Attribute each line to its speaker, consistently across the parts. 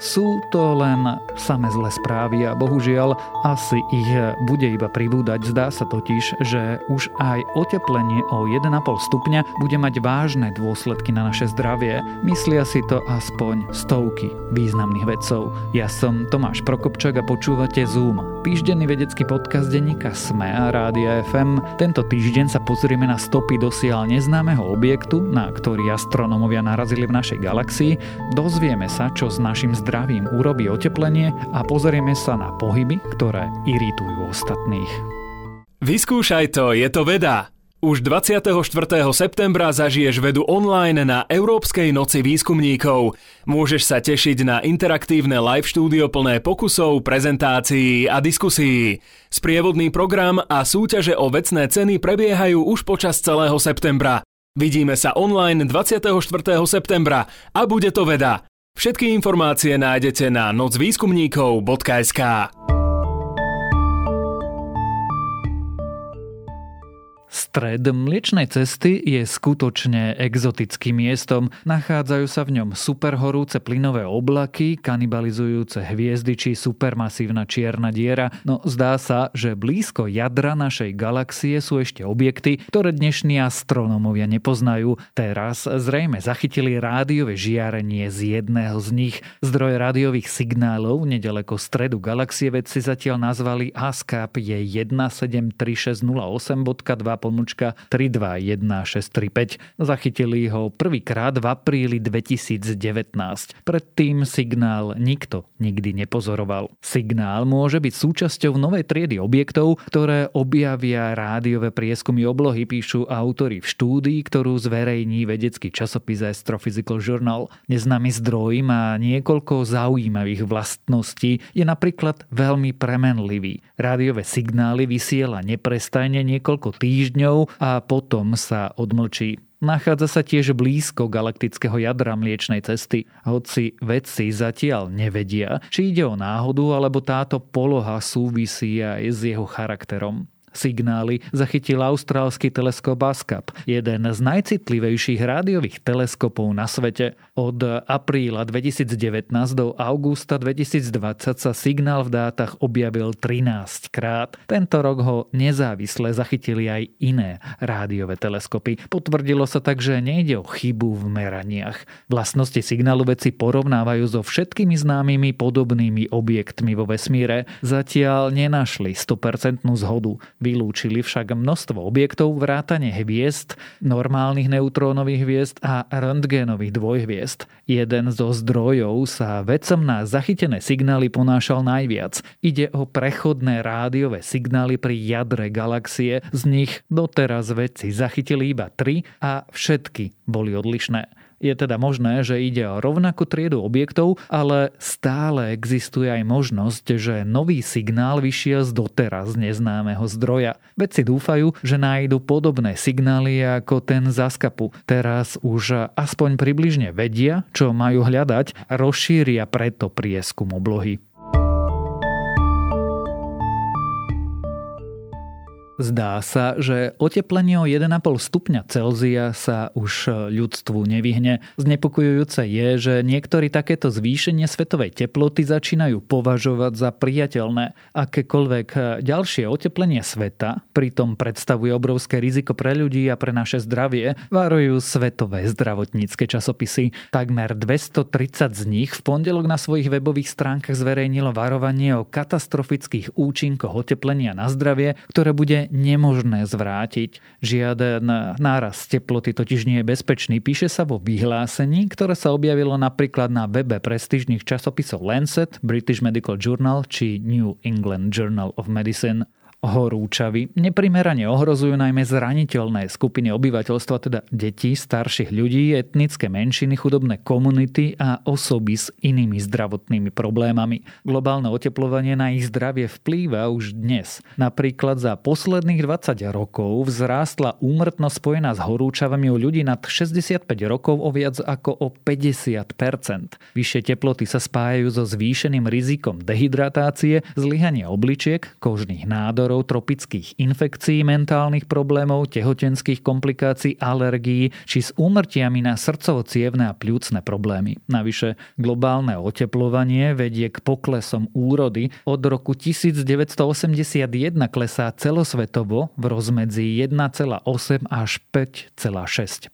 Speaker 1: Sú to len same zlé správy a bohužiaľ asi ich bude iba pribúdať. Zdá sa totiž, že už aj oteplenie o 1,5 stupňa bude mať vážne dôsledky na naše zdravie. Myslia si to aspoň stovky významných vedcov. Ja som Tomáš Prokopčak a počúvate Zoom, týždenný vedecký podcast denníka SME a Rádia FM. Tento týždeň sa pozrieme na stopy dosiaľ neznámeho objektu, na ktorý astronómovia narazili v našej galaxii. Dozvieme sa, čo s našim zdravím zdravím urobí oteplenie a pozrieme sa na pohyby, ktoré iritujú ostatných.
Speaker 2: Vyskúšaj to, je to veda. Už 24. septembra zažiješ vedu online na Európskej noci výskumníkov. Môžeš sa tešiť na interaktívne live štúdio plné pokusov, prezentácií a diskusí. Sprievodný program a súťaže o vecné ceny prebiehajú už počas celého septembra. Vidíme sa online 24. septembra a bude to veda. Všetky informácie nájdete na nocvýskumníkov.sk.
Speaker 1: Stred Mliečnej cesty je skutočne exotickým miestom. Nachádzajú sa v ňom superhorúce plynové oblaky, kanibalizujúce hviezdy či supermasívna čierna diera. No zdá sa, že blízko jadra našej galaxie sú ešte objekty, ktoré dnešní astronómovia nepoznajú. Teraz zrejme zachytili rádiové žiarenie z jedného z nich. Zdroj rádiových signálov nedaleko stredu galaxie vedci zatiaľ nazvali ASCAP je 173608.2 pomočka 321635. Zachytili ho prvýkrát v apríli 2019. Predtým signál nikto nikdy nepozoroval. Signál môže byť súčasťou novej triedy objektov, ktoré objavia rádiové prieskumy oblohy, píšu autory v štúdii, ktorú zverejní vedecký časopis Astrophysical Journal. Neznámy zdroj má niekoľko zaujímavých vlastností, je napríklad veľmi premenlivý. Rádiové signály vysiela neprestajne niekoľko týždňov týždňov a potom sa odmlčí. Nachádza sa tiež blízko galaktického jadra Mliečnej cesty, hoci vedci zatiaľ nevedia, či ide o náhodu alebo táto poloha súvisí aj s jeho charakterom. Signály zachytil austrálsky teleskop ASCAP, jeden z najcitlivejších rádiových teleskopov na svete. Od apríla 2019 do augusta 2020 sa signál v dátach objavil 13 krát. Tento rok ho nezávisle zachytili aj iné rádiové teleskopy. Potvrdilo sa tak, že nejde o chybu v meraniach. Vlastnosti signálu vedci porovnávajú so všetkými známymi podobnými objektmi vo vesmíre. Zatiaľ nenašli 100% zhodu. Vylúčili však množstvo objektov vrátane hviezd, normálnych neutrónových hviezd a röntgenových dvojhviezd. Jeden zo zdrojov sa vedcom na zachytené signály ponášal najviac. Ide o prechodné rádiové signály pri jadre galaxie, z nich doteraz vedci zachytili iba tri a všetky boli odlišné. Je teda možné, že ide o rovnakú triedu objektov, ale stále existuje aj možnosť, že nový signál vyšiel z doteraz neznámeho zdroja. Vedci dúfajú, že nájdu podobné signály ako ten z Askapu. Teraz už aspoň približne vedia, čo majú hľadať a rozšíria preto prieskum oblohy. Zdá sa, že oteplenie o 1,5 stupňa Celzia sa už ľudstvu nevyhne. Znepokojujúce je, že niektorí takéto zvýšenie svetovej teploty začínajú považovať za priateľné. Akékoľvek ďalšie oteplenie sveta pritom predstavuje obrovské riziko pre ľudí a pre naše zdravie, varujú svetové zdravotnícke časopisy. Takmer 230 z nich v pondelok na svojich webových stránkach zverejnilo varovanie o katastrofických účinkoch oteplenia na zdravie, ktoré bude nemožné zvrátiť. Žiaden náraz teploty totiž nie je bezpečný. Píše sa vo vyhlásení, ktoré sa objavilo napríklad na webe prestížnych časopisov Lancet, British Medical Journal či New England Journal of Medicine horúčavy neprimerane ohrozujú najmä zraniteľné skupiny obyvateľstva, teda deti, starších ľudí, etnické menšiny, chudobné komunity a osoby s inými zdravotnými problémami. Globálne oteplovanie na ich zdravie vplýva už dnes. Napríklad za posledných 20 rokov vzrástla úmrtnosť spojená s horúčavami u ľudí nad 65 rokov o viac ako o 50% Vyššie teploty sa spájajú so zvýšeným rizikom dehydratácie, zlyhania obličiek, kožných nádorov faktorov tropických infekcií, mentálnych problémov, tehotenských komplikácií, alergií či s úmrtiami na srdcovo-cievne a pľúcne problémy. Navyše globálne oteplovanie vedie k poklesom úrody. Od roku 1981 klesá celosvetovo v rozmedzi 1,8 až 5,6%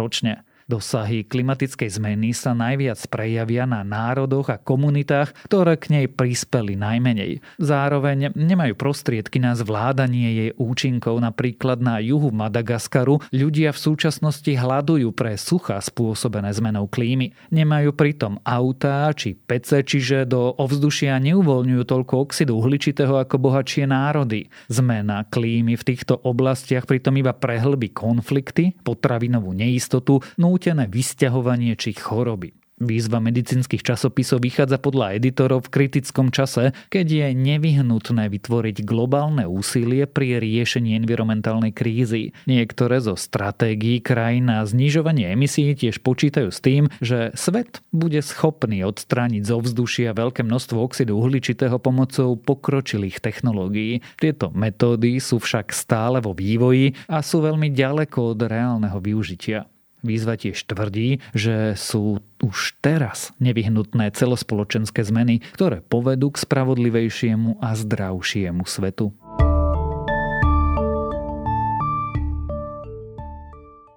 Speaker 1: ročne. Dosahy klimatickej zmeny sa najviac prejavia na národoch a komunitách, ktoré k nej prispeli najmenej. Zároveň nemajú prostriedky na zvládanie jej účinkov. Napríklad na juhu Madagaskaru ľudia v súčasnosti hľadujú pre sucha spôsobené zmenou klímy. Nemajú pritom autá či pece, čiže do ovzdušia neuvoľňujú toľko oxidu uhličitého ako bohatšie národy. Zmena klímy v týchto oblastiach pritom iba prehlbí konflikty, potravinovú neistotu, no nútené vysťahovanie či choroby. Výzva medicínskych časopisov vychádza podľa editorov v kritickom čase, keď je nevyhnutné vytvoriť globálne úsilie pri riešení environmentálnej krízy. Niektoré zo stratégií krajín na znižovanie emisí tiež počítajú s tým, že svet bude schopný odstrániť zo vzdušia veľké množstvo oxidu uhličitého pomocou pokročilých technológií. Tieto metódy sú však stále vo vývoji a sú veľmi ďaleko od reálneho využitia. Výzva tiež tvrdí, že sú už teraz nevyhnutné celospoločenské zmeny, ktoré povedú k spravodlivejšiemu a zdravšiemu svetu.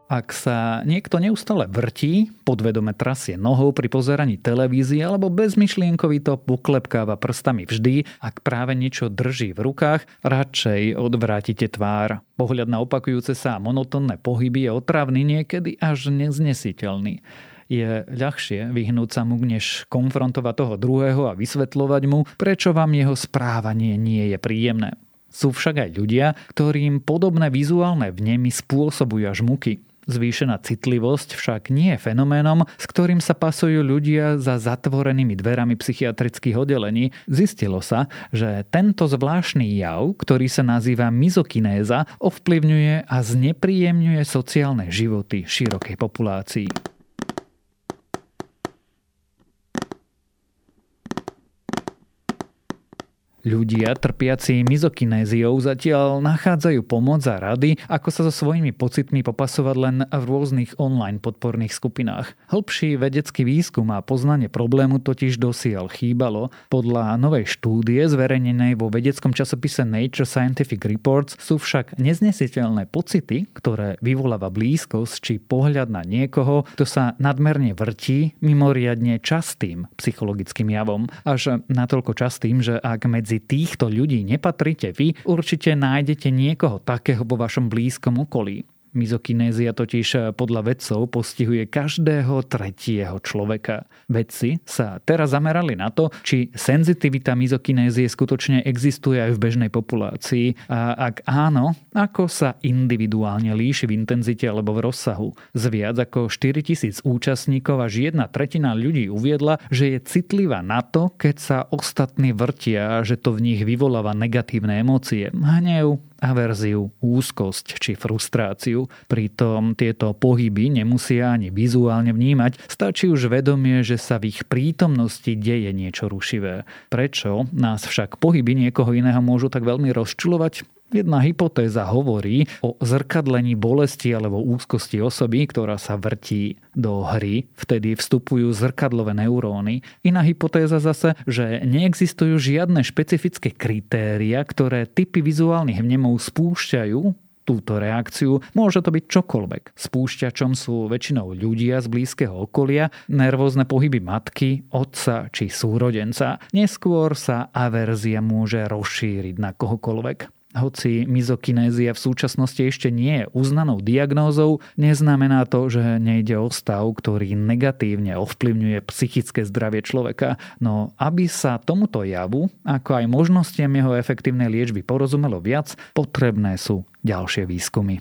Speaker 1: Ak sa niekto neustále vrtí, podvedome trasie nohou pri pozeraní televízie alebo bezmyšlienkovito poklepkáva prstami vždy, ak práve niečo drží v rukách, radšej odvrátite tvár. Pohľad na opakujúce sa monotónne pohyby je otravný niekedy až neznesiteľný je ľahšie vyhnúť sa mu, než konfrontovať toho druhého a vysvetľovať mu, prečo vám jeho správanie nie je príjemné. Sú však aj ľudia, ktorým podobné vizuálne vnemy spôsobujú až muky. Zvýšená citlivosť však nie je fenoménom, s ktorým sa pasujú ľudia za zatvorenými dverami psychiatrických oddelení. Zistilo sa, že tento zvláštny jav, ktorý sa nazýva mizokinéza, ovplyvňuje a znepríjemňuje sociálne životy širokej populácii. Ľudia trpiaci mizokinéziou zatiaľ nachádzajú pomoc a rady, ako sa so svojimi pocitmi popasovať len v rôznych online podporných skupinách. Hĺbší vedecký výskum a poznanie problému totiž dosiaľ chýbalo. Podľa novej štúdie zverejnenej vo vedeckom časopise Nature Scientific Reports sú však neznesiteľné pocity, ktoré vyvoláva blízkosť či pohľad na niekoho, kto sa nadmerne vrtí, mimoriadne častým psychologickým javom. Až natoľko častým, že ak medzi medzi týchto ľudí nepatríte vy, určite nájdete niekoho takého vo vašom blízkom okolí. Mizokinézia totiž podľa vedcov postihuje každého tretieho človeka. Vedci sa teraz zamerali na to, či senzitivita mizokinézie skutočne existuje aj v bežnej populácii a ak áno, ako sa individuálne líši v intenzite alebo v rozsahu. Z viac ako 4000 účastníkov až jedna tretina ľudí uviedla, že je citlivá na to, keď sa ostatní vrtia že to v nich vyvoláva negatívne emócie. Hnev, averziu, úzkosť či frustráciu. Pritom tieto pohyby nemusia ani vizuálne vnímať, stačí už vedomie, že sa v ich prítomnosti deje niečo rušivé. Prečo nás však pohyby niekoho iného môžu tak veľmi rozčulovať? Jedna hypotéza hovorí o zrkadlení bolesti alebo úzkosti osoby, ktorá sa vrtí do hry, vtedy vstupujú zrkadlové neuróny. Iná hypotéza zase, že neexistujú žiadne špecifické kritéria, ktoré typy vizuálnych vnemov spúšťajú túto reakciu. Môže to byť čokoľvek. Spúšťačom sú väčšinou ľudia z blízkeho okolia, nervózne pohyby matky, otca či súrodenca. Neskôr sa averzia môže rozšíriť na kohokoľvek. Hoci mizokinézia v súčasnosti ešte nie je uznanou diagnózou, neznamená to, že nejde o stav, ktorý negatívne ovplyvňuje psychické zdravie človeka. No aby sa tomuto javu, ako aj možnostiam jeho efektívnej liečby porozumelo viac, potrebné sú ďalšie výskumy.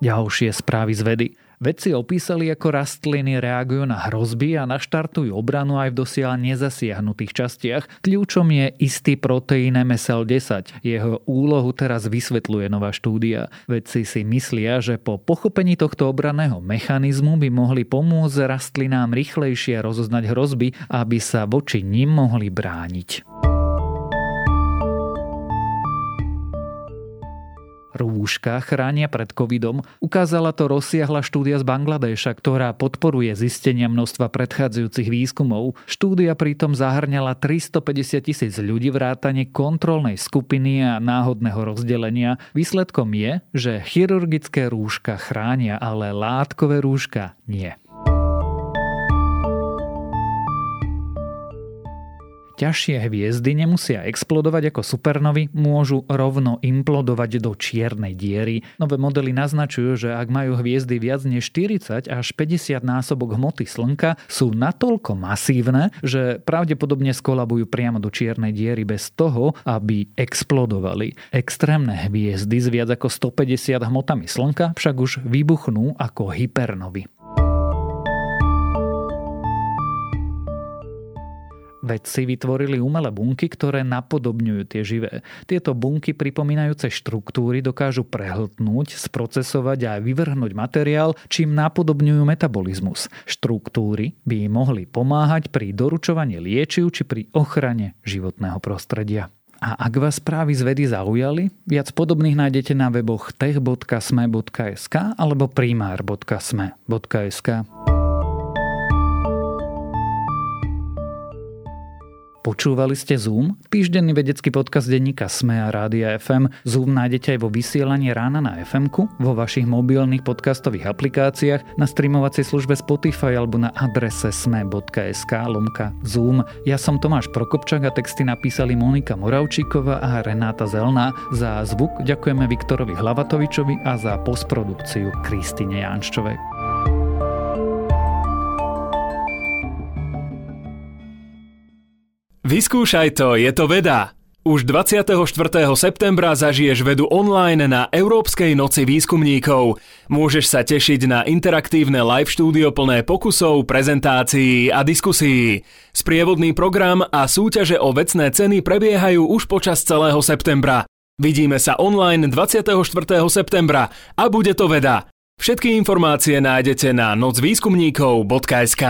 Speaker 1: Ďalšie správy z vedy. Vedci opísali, ako rastliny reagujú na hrozby a naštartujú obranu aj v dosiaľ nezasiahnutých častiach. Kľúčom je istý proteín MSL-10. Jeho úlohu teraz vysvetľuje nová štúdia. Vedci si myslia, že po pochopení tohto obranného mechanizmu by mohli pomôcť rastlinám rýchlejšie rozoznať hrozby, aby sa voči nim mohli brániť. Rúška chránia pred covidom, ukázala to rozsiahla štúdia z Bangladeša, ktorá podporuje zistenia množstva predchádzajúcich výskumov. Štúdia pritom zahrňala 350 tisíc ľudí vrátane kontrolnej skupiny a náhodného rozdelenia. Výsledkom je, že chirurgické rúška chránia, ale látkové rúška nie. Ťažšie hviezdy nemusia explodovať ako supernovy, môžu rovno implodovať do čiernej diery. Nové modely naznačujú, že ak majú hviezdy viac než 40 až 50 násobok hmoty Slnka, sú natoľko masívne, že pravdepodobne skolabujú priamo do čiernej diery bez toho, aby explodovali. Extrémne hviezdy s viac ako 150 hmotami Slnka však už vybuchnú ako hypernovy. Vedci vytvorili umelé bunky, ktoré napodobňujú tie živé. Tieto bunky pripomínajúce štruktúry dokážu prehltnúť, sprocesovať a vyvrhnúť materiál, čím napodobňujú metabolizmus. Štruktúry by mohli pomáhať pri doručovaní liečiv či pri ochrane životného prostredia. A ak vás správy z vedy zaujali, viac podobných nájdete na weboch tech.sme.sk alebo primár.sme.sk. Počúvali ste Zoom? Týždenný vedecký podcast denníka Sme a Rádia FM. Zoom nájdete aj vo vysielaní rána na fm vo vašich mobilných podcastových aplikáciách, na streamovacej službe Spotify alebo na adrese sme.sk lomka Zoom. Ja som Tomáš Prokopčak a texty napísali Monika Moravčíková a Renáta Zelná. Za zvuk ďakujeme Viktorovi Hlavatovičovi a za postprodukciu Kristine Janščovej.
Speaker 2: Vyskúšaj to, je to veda. Už 24. septembra zažiješ vedu online na Európskej noci výskumníkov. Môžeš sa tešiť na interaktívne live štúdio plné pokusov, prezentácií a diskusí. Sprievodný program a súťaže o vecné ceny prebiehajú už počas celého septembra. Vidíme sa online 24. septembra a bude to veda. Všetky informácie nájdete na nocvýskumníkov.sk.